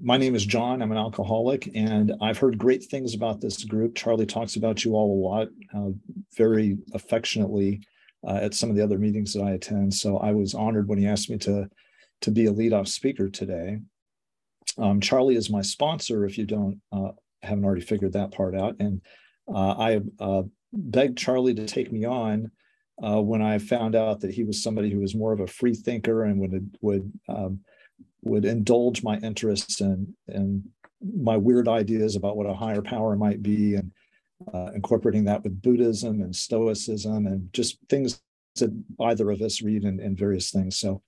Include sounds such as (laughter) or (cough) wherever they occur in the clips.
my name is John. I'm an alcoholic, and I've heard great things about this group. Charlie talks about you all a lot, uh, very affectionately uh, at some of the other meetings that I attend. So I was honored when he asked me to to be a leadoff speaker today. Um, Charlie is my sponsor. If you don't uh, haven't already figured that part out, and uh, I uh, begged Charlie to take me on uh, when I found out that he was somebody who was more of a free thinker and would would um, would indulge my interests and and my weird ideas about what a higher power might be and uh, incorporating that with Buddhism and Stoicism and just things that either of us read in, in various things. So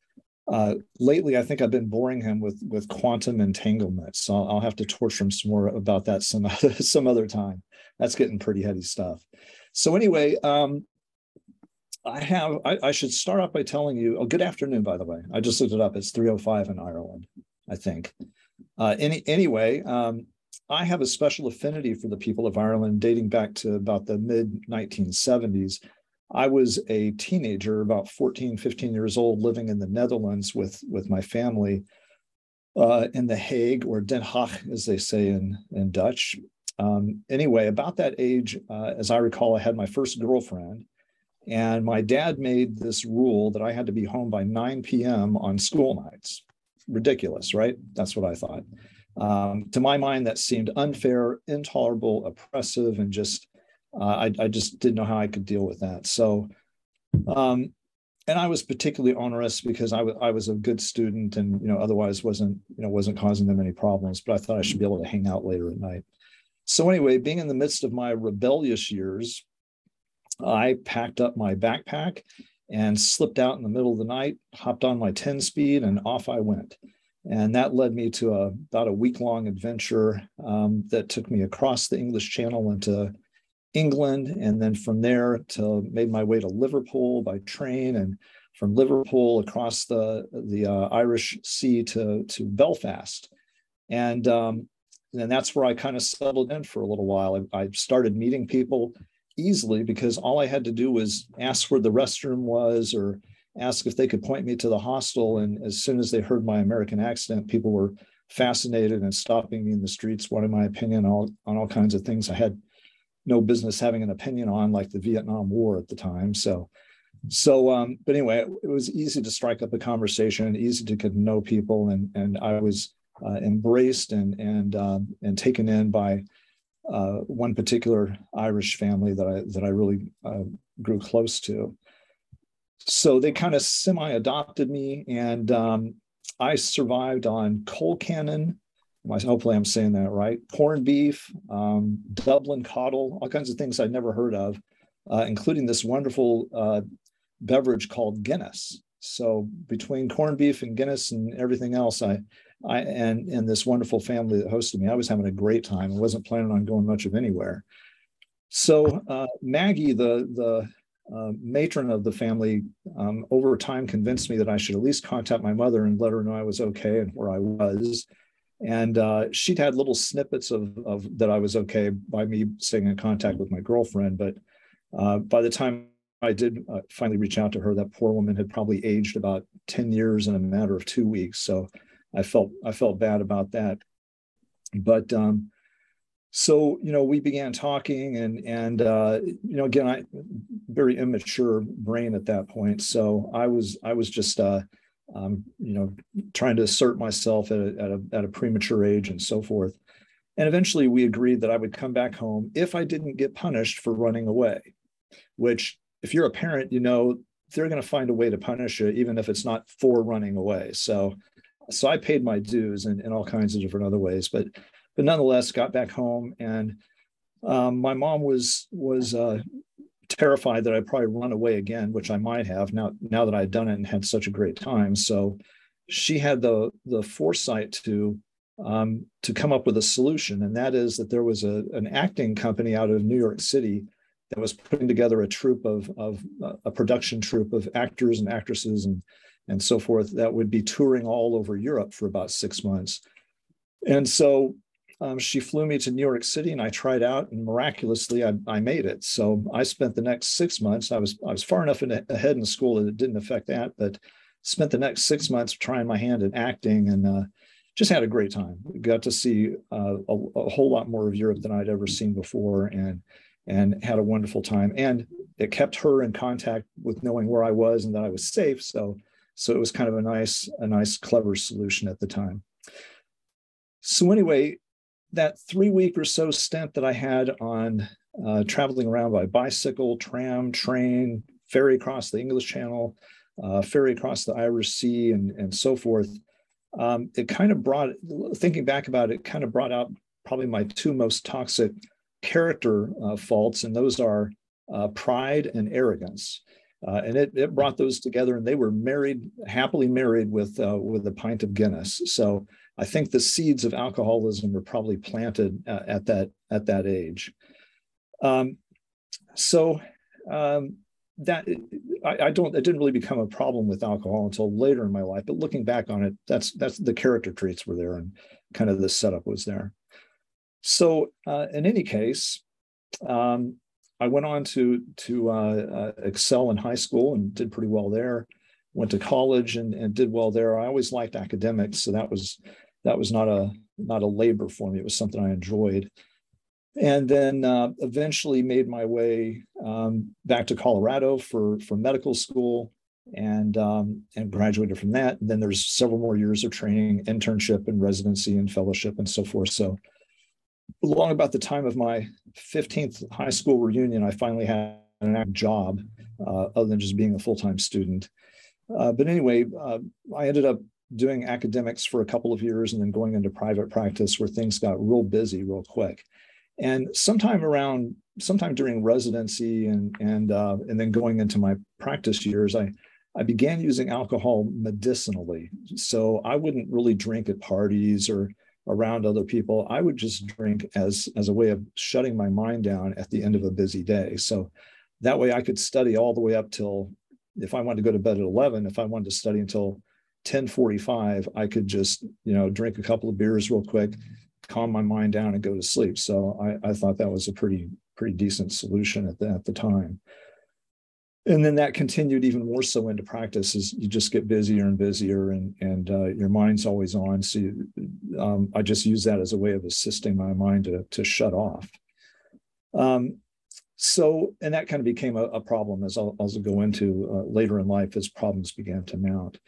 uh, lately, I think I've been boring him with with quantum entanglement. So I'll, I'll have to torture him some more about that some (laughs) other, some other time. That's getting pretty heady stuff. So anyway, um, I have. I, I, should start off by telling you. Oh, good afternoon, by the way. I just looked it up. It's 3:05 in Ireland, I think. Uh, any anyway, um, I have a special affinity for the people of Ireland, dating back to about the mid 1970s. I was a teenager, about 14, 15 years old, living in the Netherlands with with my family uh, in The Hague, or Den Haag, as they say in in Dutch. Um, anyway, about that age, uh, as I recall, I had my first girlfriend and my dad made this rule that I had to be home by 9 p.m. on school nights. Ridiculous, right? That's what I thought. Um, to my mind, that seemed unfair, intolerable, oppressive, and just uh, I, I, just didn't know how I could deal with that. So, um, and I was particularly onerous because I, w- I was a good student and you know otherwise wasn't you know wasn't causing them any problems. But I thought I should be able to hang out later at night. So anyway, being in the midst of my rebellious years, I packed up my backpack and slipped out in the middle of the night, hopped on my 10 speed, and off I went. And that led me to a, about a week long adventure um, that took me across the English Channel into England. And then from there to made my way to Liverpool by train and from Liverpool across the, the uh, Irish Sea to, to Belfast. And, um, and that's where I kind of settled in for a little while. I, I started meeting people easily because all I had to do was ask where the restroom was or ask if they could point me to the hostel. And as soon as they heard my American accent, people were fascinated and stopping me in the streets, wanting my opinion on, on all kinds of things I had no business having an opinion on, like the Vietnam War at the time. So, so, um, but anyway, it was easy to strike up a conversation, easy to get to know people, and and I was uh, embraced and and um, and taken in by uh, one particular Irish family that I that I really uh, grew close to. So they kind of semi-adopted me, and um, I survived on colcannon. Hopefully, I'm saying that right. Corned beef, um, Dublin coddle, all kinds of things I'd never heard of, uh, including this wonderful uh, beverage called Guinness. So between corned beef and Guinness and everything else, I I and and this wonderful family that hosted me, I was having a great time. I wasn't planning on going much of anywhere. So uh, Maggie, the the uh, matron of the family, um, over time convinced me that I should at least contact my mother and let her know I was okay and where I was. And uh, she'd had little snippets of, of that I was okay by me staying in contact with my girlfriend. But uh, by the time I did uh, finally reach out to her, that poor woman had probably aged about 10 years in a matter of two weeks. So I felt I felt bad about that. But um, so you know, we began talking, and and uh, you know, again, I very immature brain at that point. So I was I was just uh, um, you know trying to assert myself at a, at a at a premature age and so forth. And eventually, we agreed that I would come back home if I didn't get punished for running away. Which, if you're a parent, you know they're going to find a way to punish you, even if it's not for running away. So so I paid my dues in, in all kinds of different other ways, but but nonetheless got back home and um, my mom was was uh, terrified that I'd probably run away again, which I might have now now that I'd done it and had such a great time. So she had the the foresight to um, to come up with a solution, and that is that there was a, an acting company out of New York City that was putting together a troupe of of uh, a production troupe of actors and actresses and and so forth that would be touring all over Europe for about six months. And so um, she flew me to New York City and I tried out and miraculously I, I made it. So I spent the next six months, I was, I was far enough in, ahead in school that it didn't affect that, but spent the next six months trying my hand at acting and uh, just had a great time. Got to see uh, a, a, whole lot more of Europe than I'd ever seen before, and and had a wonderful time. And it kept her in contact with knowing where I was and that I was safe. So so it was kind of a nice a nice clever solution at the time. So anyway, that three week or so stint that I had on uh, traveling around by bicycle, tram, train, ferry across the English Channel, uh, ferry across the Irish Sea, and, and so forth. Um, it kind of brought, thinking back about it, kind of brought out probably my two most toxic character uh, faults, and those are uh, pride and arrogance. Uh, and it, it brought those together, and they were married, happily married with uh, with a pint of Guinness. So I think the seeds of alcoholism were probably planted uh, at that at that age. Um, so um, that I, I, don't it didn't really become a problem with alcohol until later in my life. But looking back on it, that's that's the character traits were there and kind of the setup was there. So uh, in any case, um, I went on to to uh, uh, excel in high school and did pretty well there. Went to college and, and did well there. I always liked academics, so that was that was not a not a labor for me. It was something I enjoyed and then uh, eventually made my way um, back to Colorado for for medical school and um, and graduated from that. And then there's several more years of training, internship, and residency and fellowship and so forth. So along about the time of my 15th high school reunion, I finally had an active job uh, other than just being a full-time student. Uh, but anyway, uh, I ended up doing academics for a couple of years and then going into private practice where things got real busy real quick. And sometime around, sometime during residency and and uh, and then going into my practice years, I I began using alcohol medicinally. So I wouldn't really drink at parties or around other people. I would just drink as as a way of shutting my mind down at the end of a busy day. So that way I could study all the way up till if I wanted to go to bed at 11, if I wanted to study until 1045, I could just, you know, drink a couple of beers real quick, calm my mind down and go to sleep. So I, I thought that was a pretty pretty decent solution at the, at the time. And then that continued even more so into practice as you just get busier and busier and, and uh, your mind's always on. So you, um, I just use that as a way of assisting my mind to, to shut off. Um, so, and that kind of became a, a problem as I'll, go into uh, later in life as problems began to mount.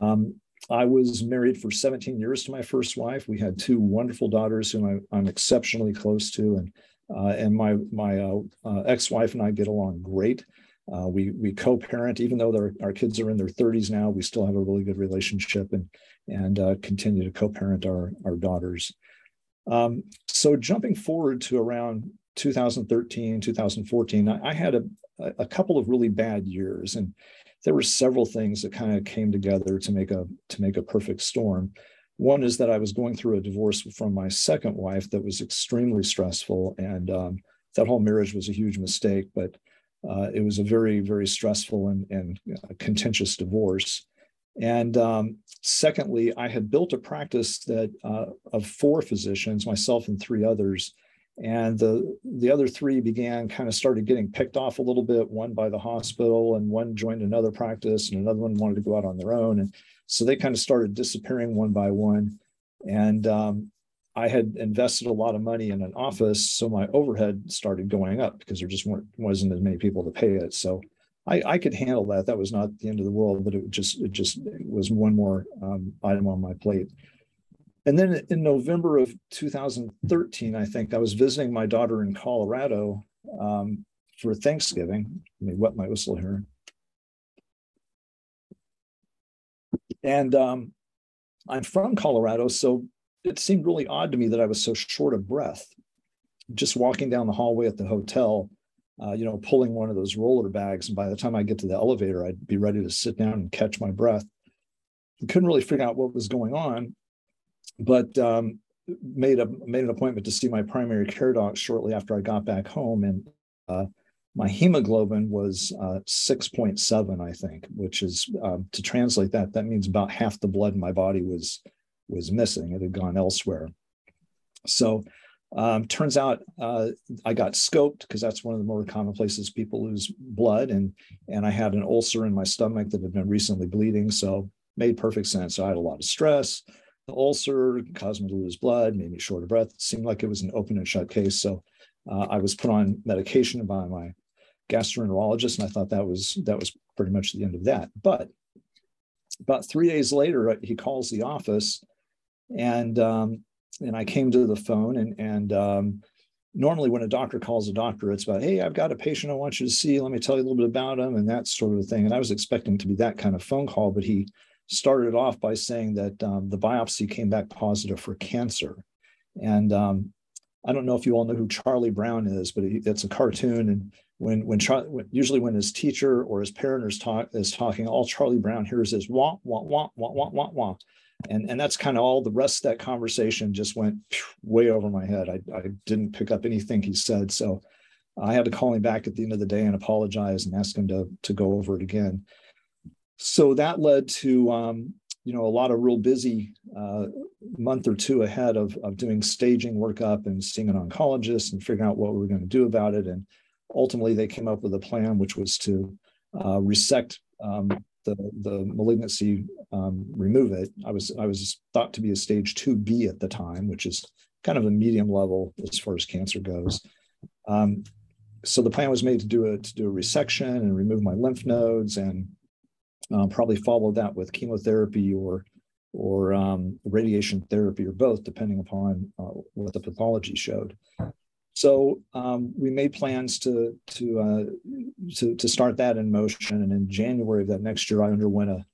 Um, I was married for 17 years to my first wife. We had two wonderful daughters whom I, am exceptionally close to, and uh, and my my uh, uh, ex-wife and I get along great. Uh, we we co-parent, even though our kids are in their 30s now. We still have a really good relationship, and and uh, continue to co-parent our our daughters. Um, so jumping forward to around 2013, 2014, I, I had a a couple of really bad years, and there were several things that kind of came together to make a to make a perfect storm. One is that I was going through a divorce from my second wife that was extremely stressful, and um, that whole marriage was a huge mistake. But uh, it was a very very stressful and and uh, contentious divorce. And um, secondly, I had built a practice that uh, of four physicians, myself and three others, and the the other three began kind of started getting picked off a little bit one by the hospital and one joined another practice and another one wanted to go out on their own. And so they kind of started disappearing one by one. And um, i had invested a lot of money in an office so my overhead started going up because there just weren't wasn't as many people to pay it so I, I could handle that that was not the end of the world but it just it just it was one more um, item on my plate and then in November of 2013, I think I was visiting my daughter in Colorado um, for Thanksgiving. Let me wet my whistle here. And um, I'm from Colorado, so it seemed really odd to me that I was so short of breath. Just walking down the hallway at the hotel, uh, you know, pulling one of those roller bags, and by the time I get to the elevator, I'd be ready to sit down and catch my breath. I couldn't really figure out what was going on but um, made a made an appointment to see my primary care doc shortly after I got back home, and uh, my hemoglobin was uh, 6.7, I think, which is um, to translate that that means about half the blood in my body was was missing. It had gone elsewhere. So um, turns out uh, I got scoped because that's one of the more common places people lose blood, and and I had an ulcer in my stomach that had been recently bleeding, so made perfect sense. So I had a lot of stress the ulcer, caused me to lose blood, made me short of breath. It seemed like it was an open and shut case. So uh, I was put on medication by my gastroenterologist, and I thought that was that was pretty much the end of that. But about three days later, he calls the office, and um, and I came to the phone, and and um, normally when a doctor calls a doctor, it's about, hey, I've got a patient I want you to see. Let me tell you a little bit about him, and that sort of thing. And I was expecting to be that kind of phone call, but he started off by saying that um, the biopsy came back positive for cancer, and um, I don't know if you all know who Charlie Brown is, but it's a cartoon. And when when, Char- when usually when his teacher or his parent is, talk, is talking, all Charlie Brown hears is wah wah wah wah wah wah wah, and and that's kind of all. The rest of that conversation just went way over my head. I I didn't pick up anything he said, so I had to call him back at the end of the day and apologize and ask him to to go over it again. So that led to um, you know a lot of real busy uh, month or two ahead of, of doing staging workup and seeing an oncologist and figuring out what we were going to do about it and ultimately they came up with a plan which was to uh, resect um, the, the malignancy um, remove it i was i was thought to be a stage 2b at the time which is kind of a medium level as far as cancer goes um, so the plan was made to do a to do a resection and remove my lymph nodes and uh, probably follow that with chemotherapy or or um, radiation therapy or both, depending upon uh, what the pathology showed. So um, we made plans to to, uh, to, to start that in motion, and in January of that next year, I underwent a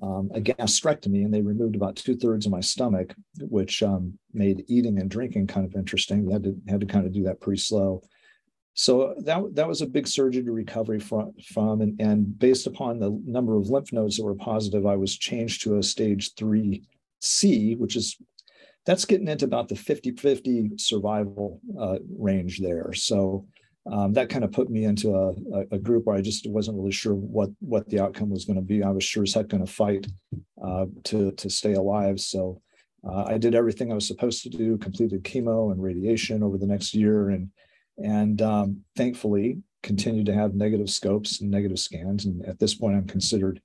um, a gastrectomy, and they removed about two thirds of my stomach, which um, made eating and drinking kind of interesting. We had to had to kind of do that pretty slow. So that, that was a big surgery to recovery from, from and, and based upon the number of lymph nodes that were positive, I was changed to a stage 3C, which is that's getting into about the 50-50 survival uh, range there. So um, that kind of put me into a, a, group where I just wasn't really sure what what the outcome was going to be. I was sure as heck going to fight uh, to to stay alive. So uh, I did everything I was supposed to do, completed chemo and radiation over the next year, and and um, thankfully continued to have negative scopes and negative scans. And at this point, I'm considered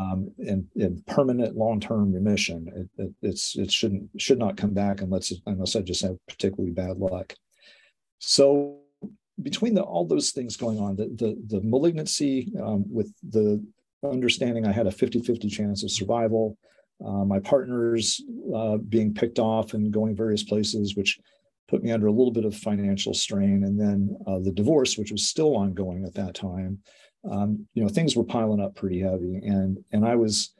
um, in, in, permanent long-term remission. It, it, it's it shouldn't should not come back unless unless I just have particularly bad luck. So between the, all those things going on, the the, the malignancy um, with the understanding I had a 50-50 chance of survival, uh, my partners uh, being picked off and going various places, which put me under a little bit of financial strain. And then uh, the divorce, which was still ongoing at that time, um, you know, things were piling up pretty heavy. And and I was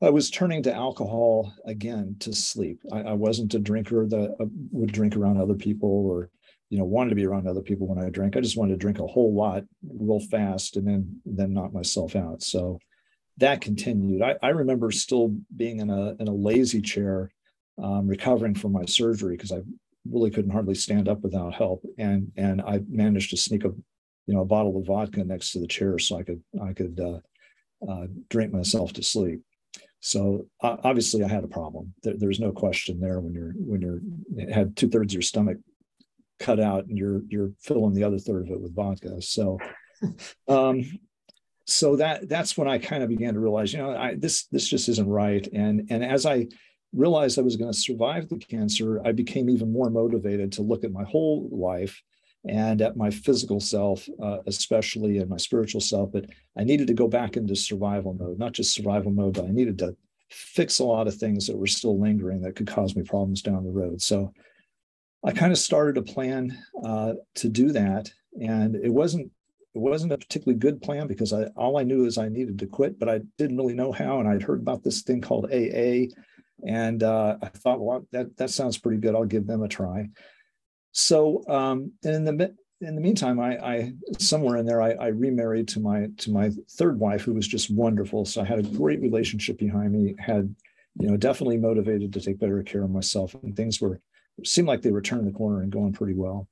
I was turning to alcohol again to sleep. I, I wasn't a drinker that uh, would drink around other people or you know wanted to be around other people when I drank. I just wanted to drink a whole lot real fast and then then knock myself out. So that continued. I, I remember still being in a in a lazy chair um, recovering from my surgery because I really couldn't hardly stand up without help. And and I managed to sneak a you know a bottle of vodka next to the chair so I could I could uh, uh, drink myself to sleep. So uh, obviously I had a problem. There, there's no question there when you're when you're had two thirds of your stomach cut out and you're you're filling the other third of it with vodka. So (laughs) um, so that that's when I kind of began to realize, you know, I, this this just isn't right. And and as I realized I was going to survive the cancer, I became even more motivated to look at my whole life and at my physical self, uh, especially and my spiritual self. But I needed to go back into survival mode, not just survival mode, but I needed to fix a lot of things that were still lingering that could cause me problems down the road. So I kind of started a plan uh, to do that, and it wasn't it wasn't a particularly good plan because I all I knew is I needed to quit, but I didn't really know how. And I'd heard about this thing called AA, and uh, I thought, well, that that sounds pretty good. I'll give them a try. So, um, and in the in the meantime, I, I somewhere in there, I, I, remarried to my to my third wife, who was just wonderful. So I had a great relationship behind me. Had you know definitely motivated to take better care of myself, and things were seemed like they were turning the corner and going pretty well.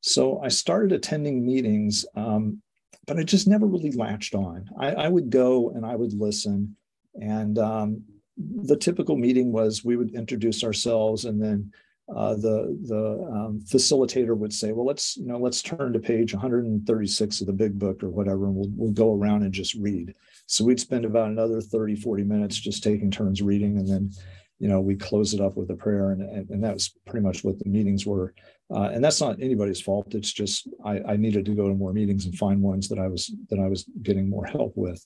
So I started attending meetings, um, but I just never really latched on. I, I would go and I would listen, and um, the typical meeting was we would introduce ourselves and then uh, the the um, facilitator would say, well, let's you know let's turn to page 136 of the big book or whatever, and we'll we'll go around and just read. So we'd spend about another 30, 40 minutes just taking turns reading, and then you know, we close it up with a prayer, and and, and that was pretty much what the meetings were. Uh, and that's not anybody's fault. It's just I, I needed to go to more meetings and find ones that I was that I was getting more help with.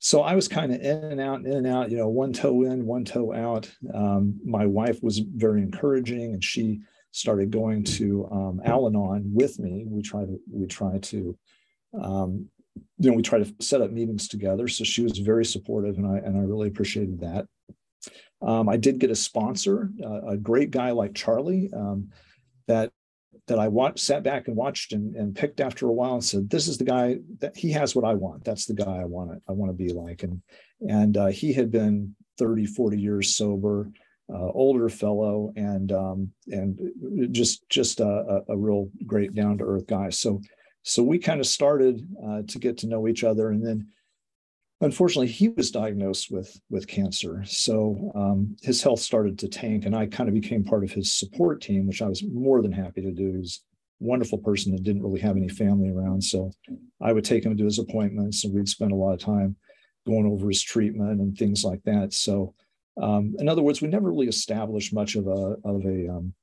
So I was kind of in and out, in and out. You know, one toe in, one toe out. Um, my wife was very encouraging, and she started going to um, Al-Anon with me. We try to we try to um, you know we try to set up meetings together. So she was very supportive, and I and I really appreciated that. Um, I did get a sponsor, uh, a great guy like Charlie, um, that that I watched, sat back and watched and, and picked after a while and said, "This is the guy that he has what I want. That's the guy I want to I want to be like." And and uh, he had been 30, 40 years sober uh, older fellow and um, and just just a, a real great down to earth guy. So so we kind of started uh, to get to know each other, and then unfortunately he was diagnosed with with cancer. So um, his health started to tank, and I kind of became part of his support team, which I was more than happy to do. He's a wonderful person and didn't really have any family around, so I would take him to his appointments, and we'd spend a lot of time going over his treatment and things like that. So um, in other words, we never really established much of a of a um,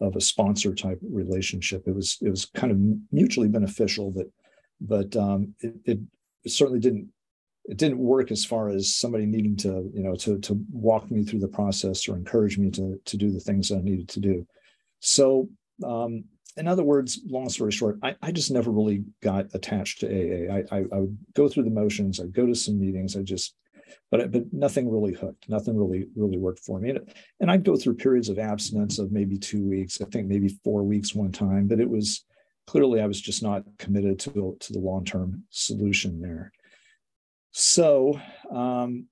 of a sponsor type relationship. It was it was kind of mutually beneficial, but but um, it, it certainly didn't it didn't work as far as somebody needing to you know to to walk me through the process or encourage me to to do the things I needed to do. So um, in other words, long story short, I, I just never really got attached to AA. I, I, I would go through the motions. I'd go to some meetings. I just but but nothing really hooked. Nothing really really worked for me. And, and I'd go through periods of abstinence of maybe two weeks. I think maybe four weeks one time. But it was clearly I was just not committed to to the long term solution there. So um,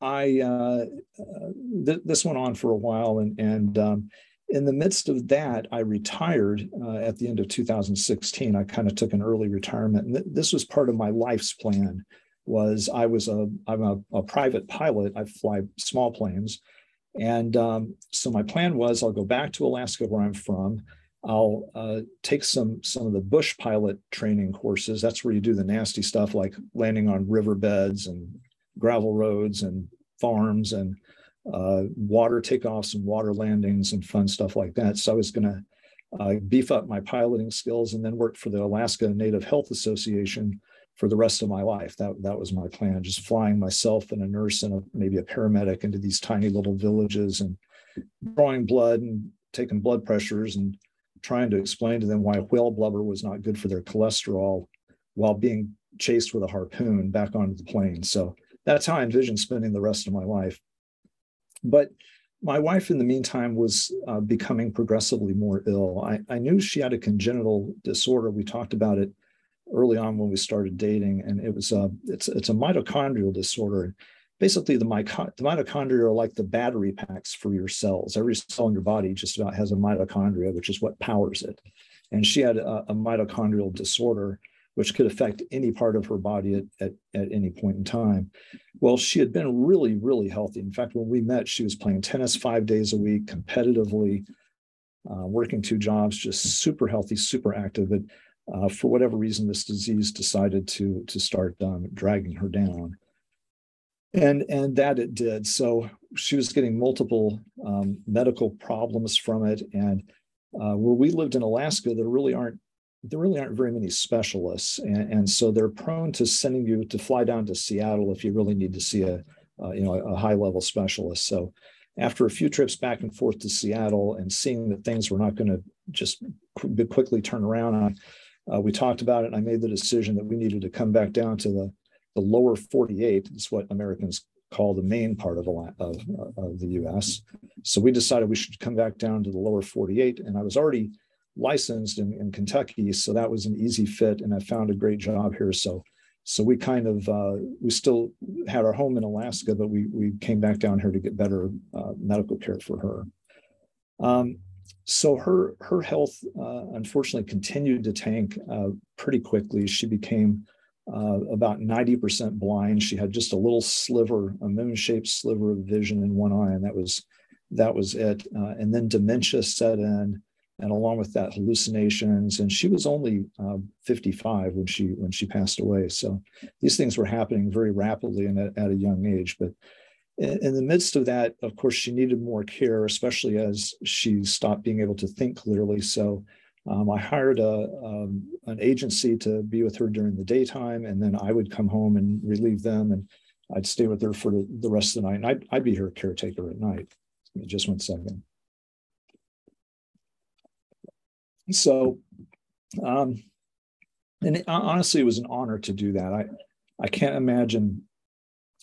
I uh, uh, th- this went on for a while, and and um, in the midst of that, I retired uh, at the end of 2016. I kind of took an early retirement, and th- this was part of my life's plan was I was a I'm a, a private pilot. I fly small planes, and um, so my plan was I'll go back to Alaska where I'm from. I'll uh, take some some of the bush pilot training courses. That's where you do the nasty stuff like landing on riverbeds and gravel roads and farms and uh, water takeoffs and water landings and fun stuff like that. So I was going to uh, beef up my piloting skills and then work for the Alaska Native Health Association for the rest of my life. That that was my plan. Just flying myself and a nurse and a, maybe a paramedic into these tiny little villages and drawing blood and taking blood pressures and trying to explain to them why whale blubber was not good for their cholesterol while being chased with a harpoon back onto the plane. So that's how I envisioned spending the rest of my life. But my wife, in the meantime, was uh, becoming progressively more ill. I, I knew she had a congenital disorder. We talked about it early on when we started dating, and it was a uh, it's it's a mitochondrial disorder. Basically, the, the mitochondria are like the battery packs for your cells. Every cell in your body just about has a mitochondria, which is what powers it. And she had a, a mitochondrial disorder, which could affect any part of her body at, at, at any point in time. Well, she had been really, really healthy. In fact, when we met, she was playing tennis five days a week, competitively, uh, working two jobs, just super healthy, super active. But uh, for whatever reason, this disease decided to to start um, dragging her down, and and that it did. So she was getting multiple um, medical problems from it, and uh, where we lived in Alaska, there really aren't there really aren't very many specialists, and, and, so they're prone to sending you to fly down to Seattle if you really need to see a uh, you know a high level specialist. So after a few trips back and forth to Seattle and seeing that things were not going to just be quickly turn around, uh, we talked about it and I made the decision that we needed to come back down to the, the lower 48. is what Americans call the main part of, of, of the US. So we decided we should come back down to the lower 48. And I was already licensed in, in Kentucky. So that was an easy fit. And I found a great job here. So so we kind of uh, we still had our home in Alaska, but we we came back down here to get better uh, medical care for her. Um, so her her health uh, unfortunately continued to tank uh, pretty quickly. She became uh, about 90% blind. She had just a little sliver, a moon-shaped sliver of vision in one eye, and that was that was it. Uh, and then dementia set in, and along with that, hallucinations. And she was only uh, 55 when she when she passed away. So these things were happening very rapidly and at, at a young age. But in, in, the midst of that, of course, she needed more care, especially as she stopped being able to think clearly. So um, I hired a, um, an agency to be with her during the daytime, and then I would come home and relieve them, and I'd stay with her for the, rest of the night. And I'd, I'd be her caretaker at night. Just one second. So, um, and it, honestly, it was an honor to do that. I, I can't imagine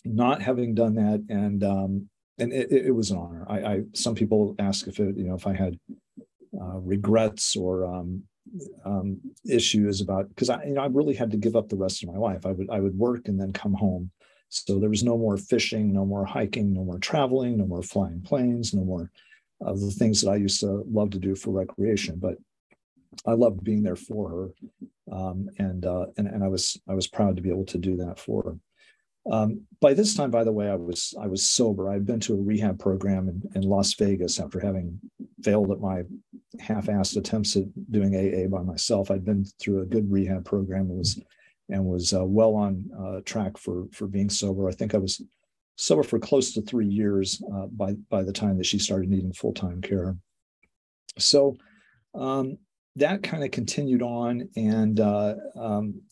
not having done that, and um, and it, it was an honor. I, I some people ask if it, you know, if I had uh, regrets or um, um, issues about because I you know I really had to give up the rest of my life. I would I would work and then come home. So there was no more fishing, no more hiking, no more traveling, no more flying planes, no more of the things that I used to love to do for recreation. But I loved being there for her, um, and uh, and and I was I was proud to be able to do that for her. Um, by this time, by the way, I was I was sober. I'd been to a rehab program in, in Las Vegas after having failed at my half-assed attempts at doing AA by myself. I'd been through a good rehab program and was and was uh, well on uh, track for for being sober. I think I was sober for close to three years uh, by by the time that she started needing full-time care. So um, that kind of continued on, and uh, um,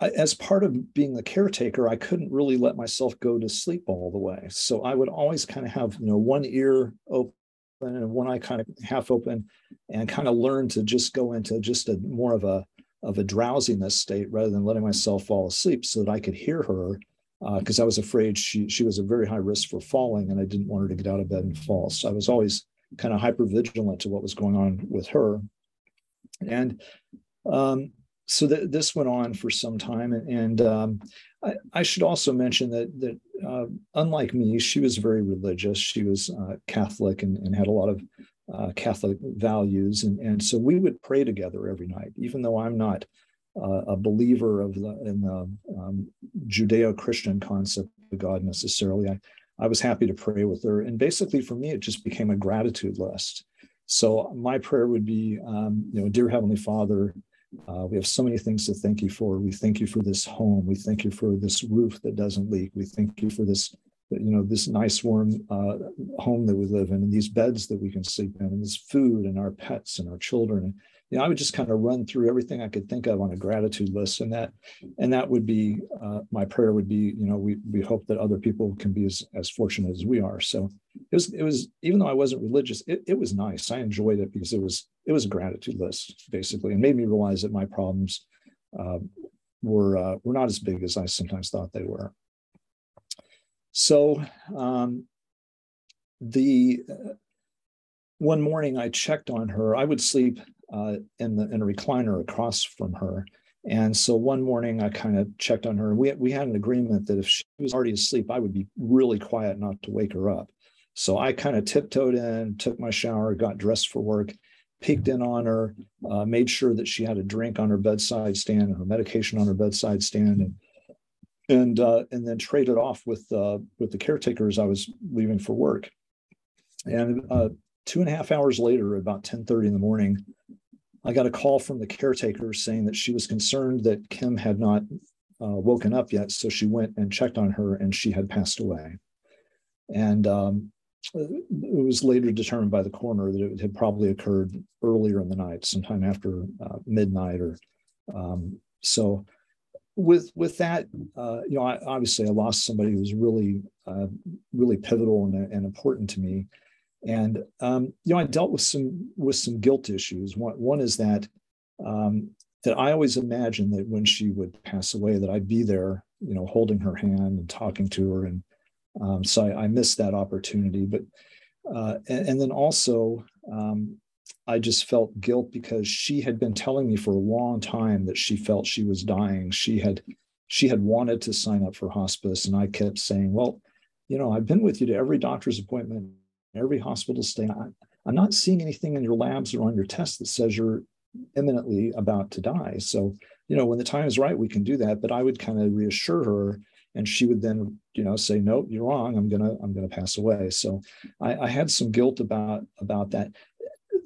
as part of being the caretaker, I couldn't really let myself go to sleep all the way. So I would always kind of have, you know, one ear open and one eye kind of half open and kind of learn to just go into just a more of a of a drowsiness state rather than letting myself fall asleep so that I could hear her because uh, I was afraid she she was a very high risk for falling and I didn't want her to get out of bed and fall. So I was always kind of hyper vigilant to what was going on with her. And um, so th- this went on for some time, and, and um, I, I, should also mention that that uh, unlike me, she was very religious. She was uh, Catholic and, and, had a lot of uh, Catholic values, and and so we would pray together every night, even though I'm not uh, a believer of the in the um, Judeo-Christian concept of God necessarily. I I was happy to pray with her, and basically for me, it just became a gratitude list. So my prayer would be, um, you know, dear Heavenly Father, uh, we have so many things to thank you for. We thank you for this home. We thank you for this roof that doesn't leak. We thank you for this, you know, this nice warm uh, home that we live in, and these beds that we can sleep in, and this food, and our pets, and our children you know, I would just kind of run through everything I could think of on a gratitude list, and that, and that would be uh, my prayer. Would be, you know, we we hope that other people can be as as fortunate as we are. So it was it was even though I wasn't religious, it, it was nice. I enjoyed it because it was it was a gratitude list basically, and made me realize that my problems uh, were uh, were not as big as I sometimes thought they were. So um, the uh, one morning I checked on her. I would sleep uh, in the in a recliner across from her. And so one morning I kind of checked on her. We we had an agreement that if she was already asleep, I would be really quiet not to wake her up. So I kind of tiptoed in, took my shower, got dressed for work, peeked in on her, uh, made sure that she had a drink on her bedside stand and her medication on her bedside stand, and and uh, and then traded off with uh, with the caretakers I was leaving for work. And uh, two and a half hours later, about ten thirty in the morning, I got a call from the caretaker saying that she was concerned that Kim had not uh, woken up yet. So she went and checked on her and she had passed away. And um, it was later determined by the coroner that it had probably occurred earlier in the night, sometime after uh, midnight or um, so. With with that, uh, you know, I, obviously I lost somebody who was really, uh, really pivotal and, and important to me and um, you know, I dealt with some with some guilt issues. One one is that um, that I always imagined that when she would pass away, that I'd be there, you know, holding her hand and talking to her, and um, so I, I, missed that opportunity. But uh, and, and, then also, um, I just felt guilt because she had been telling me for a long time that she felt she was dying. She had she had wanted to sign up for hospice, and I kept saying, "Well, you know, I've been with you to every doctor's appointment every hospital stay. I'm not seeing anything in your labs or on your tests that says you're imminently about to die. So, you know, when the time is right, we can do that. But I would kind of reassure her, and she would then, you know, say, "No, you're wrong. I'm gonna, I'm gonna pass away." So, I, I had some guilt about about that.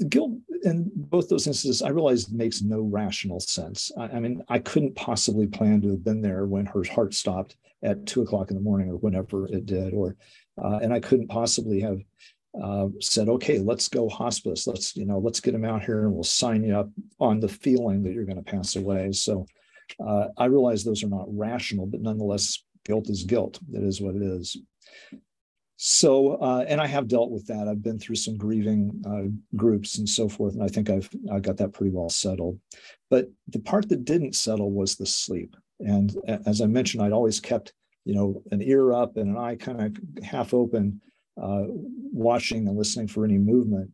guilt in both those instances, I realized makes no rational sense. I, I, mean, I couldn't possibly plan to have been there when her heart stopped at two o'clock in the morning or whenever it did, or uh, and I couldn't possibly have uh, said, okay, let's go hospice. Let's you know, let's get him out here and we'll sign you up on the feeling that you're going to pass away. So uh, I realize those are not rational, but nonetheless, guilt is guilt. It is what it is. So, uh, and I have dealt with that. I've been through some grieving uh, groups and so forth, and I think I've I got that pretty well settled. But the part that didn't settle was the sleep. And as I mentioned, I'd always kept you know an ear up and an eye kind of half open, uh, watching and listening for any movement.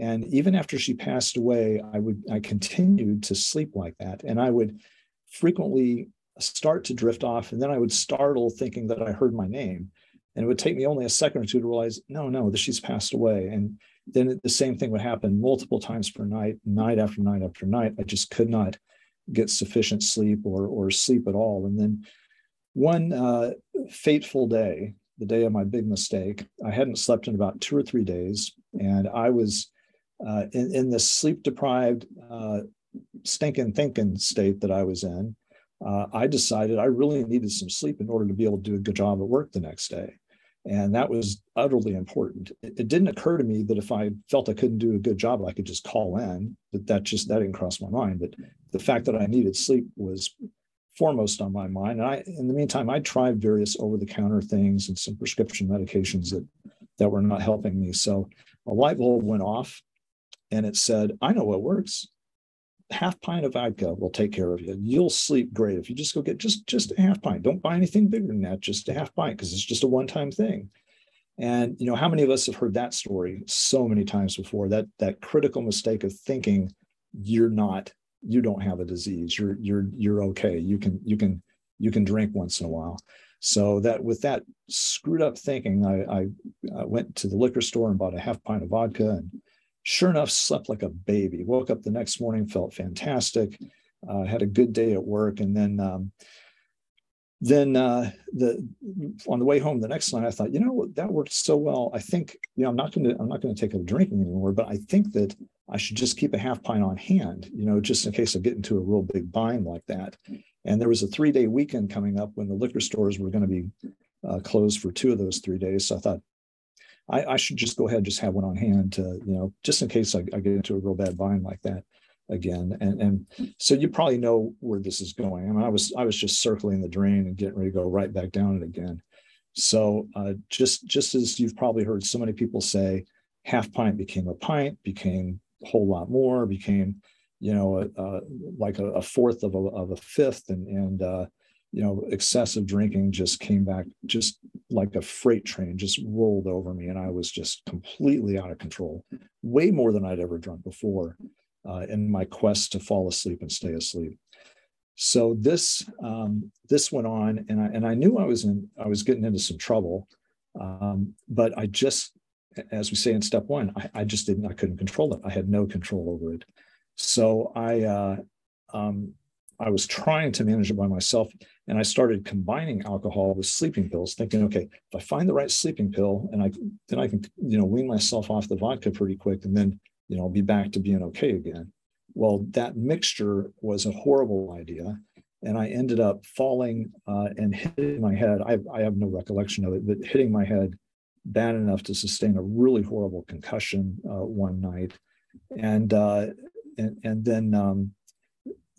And even after she passed away, I would I continued to sleep like that, and I would frequently start to drift off, and then I would startle thinking that I heard my name and it would take me only a second or two to realize, no, no, that she's passed away. And then the same thing would happen multiple times per night, night after night after night. I just could not get sufficient sleep or or sleep at all. And then one uh, fateful day, the day of my big mistake, I hadn't slept in about two or three days, and I was uh, in, in this sleep deprived, uh, stinking thinking state that I was in. Uh, I decided I really needed some sleep in order to be able to do a good job at work the next day. And that was utterly important. It, it, didn't occur to me that if I felt I couldn't do a good job, I could just call in. But that just that didn't cross my mind. But the fact that I needed sleep was foremost on my mind. And I, in the meantime, I tried various over-the-counter things and some prescription medications that that were not helping me. So a light bulb went off, and it said, "I know what works half pint of vodka will take care of you. You'll sleep great if you just go get just just a half pint. Don't buy anything bigger than that. Just a half pint because it's just a one time thing. And you know how many of us have heard that story so many times before? That that critical mistake of thinking you're not you don't have a disease. You're you're you're okay. You can you can you can drink once in a while. So that with that screwed up thinking, I, I, I went to the liquor store and bought a half pint of vodka and Sure enough, slept like a baby. Woke up the next morning, felt fantastic. Uh, had a good day at work, and then um, then uh, the on the way home the next night, I thought, you know, that worked so well. I think, you know, I'm not going to I'm not going to take up drinking anymore, but I think that I should just keep a half pint on hand, you know, just in case I get into a real big bind like that. And there was a three day weekend coming up when the liquor stores were going to be uh, closed for two of those three days. So I thought, I, I, should just go ahead and just have one on hand to, you know, just in case I, I get into a real bad bind like that again. And and so you probably know where this is going. I mean, I was I was just circling the drain and getting ready to go right back down it again. So uh, just just as you've probably heard so many people say, half pint became a pint, became whole lot more, became you know like a, a, fourth of a, of a fifth, and and uh, you know, excessive drinking just came back just like a freight train, just rolled over me. And I was just completely out of control, way more than I'd ever drunk before uh, in my quest to fall asleep and stay asleep. So this um, this went on, and I and I knew I was in I was getting into some trouble, um, but I just, as we say in step one, I, I, just didn't I couldn't control it. I had no control over it. So I uh, um, I was trying to manage it by myself. And I started combining alcohol with sleeping pills, thinking, okay, if I find the right sleeping pill and I then I can, you know, wean myself off the vodka pretty quick and then, you know, I'll be back to being okay again. Well, that mixture was a horrible idea. And I ended up falling uh, and hitting my head. I, I have no recollection of it, but hitting my head bad enough to sustain a really horrible concussion uh, one night. And, uh, and, and then um,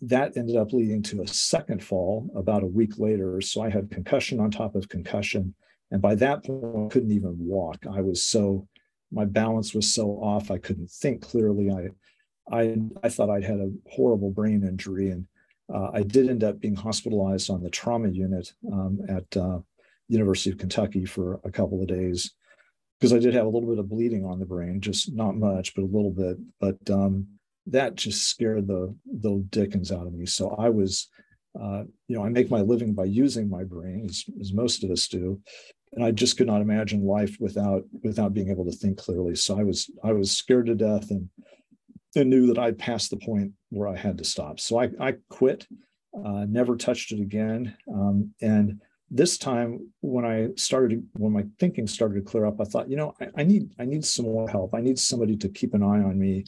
that ended up leading to a second fall about a week later. So I had concussion on top of concussion. And by that point, I couldn't even walk. I was so, my balance was so off. I couldn't think clearly. I, I, I thought I'd had a horrible brain injury. And uh, I did end up being hospitalized on the trauma unit um, at uh, University of Kentucky for a couple of days because I did have a little bit of bleeding on the brain, just not much, but a little bit. But um, that just scared the the dickens out of me. So I was, uh, you know, I make my living by using my brain, as, as most of us do, and I just could not imagine life without without being able to think clearly. So I was I was scared to death and and knew that I'd passed the point where I had to stop. So I I quit, uh, never touched it again, um, and this time when I started, when my thinking started to clear up, I thought, you know, I, I need, I need some more help. I need somebody to keep an eye on me.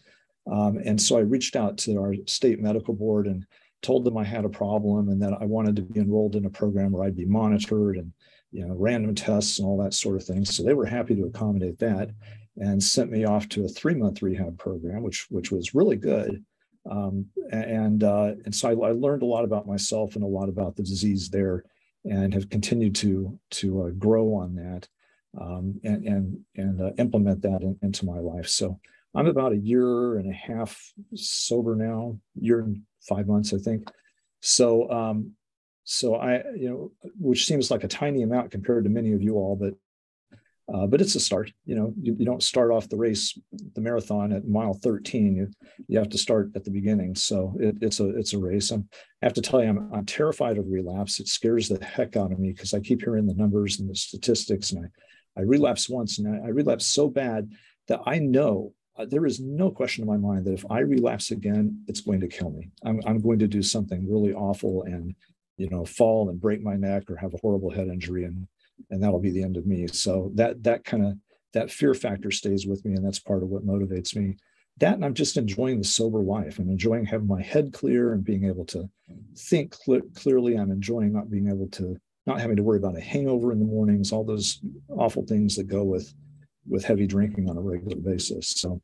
Um, and so I reached out to our state medical board and told them I had a problem and that I wanted to be enrolled in a program where I'd be monitored and, you know, random tests and all that sort of thing. So they were happy to accommodate that and sent me off to a three month rehab program, which, which was really good. Um, and, uh, and so I, I learned a lot about myself and a lot about the disease there and have continued to to uh, grow on that um, and and and uh, implement that in, into my life. So I'm about a year and a half sober now, year and five months, I think. So um, so I you know, which seems like a tiny amount compared to many of you all, but uh, but it's a start. You know, you, you, don't start off the race, the marathon at mile 13. You, you have to start at the beginning. So it, it's a it's a race. I'm, I have to tell you, I'm, I'm terrified of relapse. It scares the heck out of me because I keep hearing the numbers and the statistics, and I I relapse once, and I, I relapse so bad that I know uh, there is no question in my mind that if I relapse again, it's going to kill me. I'm I'm going to do something really awful and you know fall and break my neck or have a horrible head injury and and that'll be the end of me. So that that kind of that fear factor stays with me, and that's part of what motivates me. That and I'm just enjoying the sober life. I'm enjoying having my head clear and being able to think cl- clearly. I'm enjoying not being able to not having to worry about a hangover in the mornings, all those awful things that go with with heavy drinking on a regular basis. So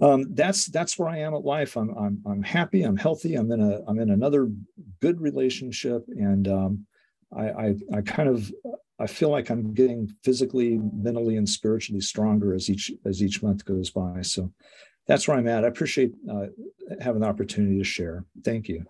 um, that's that's where I am at life. I'm I'm I'm happy. I'm healthy. I'm in a I'm in another good relationship, and um, I, I, I kind of I feel like I'm getting physically, mentally, and spiritually stronger as each as each month goes by. So that's where I'm at. I appreciate uh, having the opportunity to share. Thank you.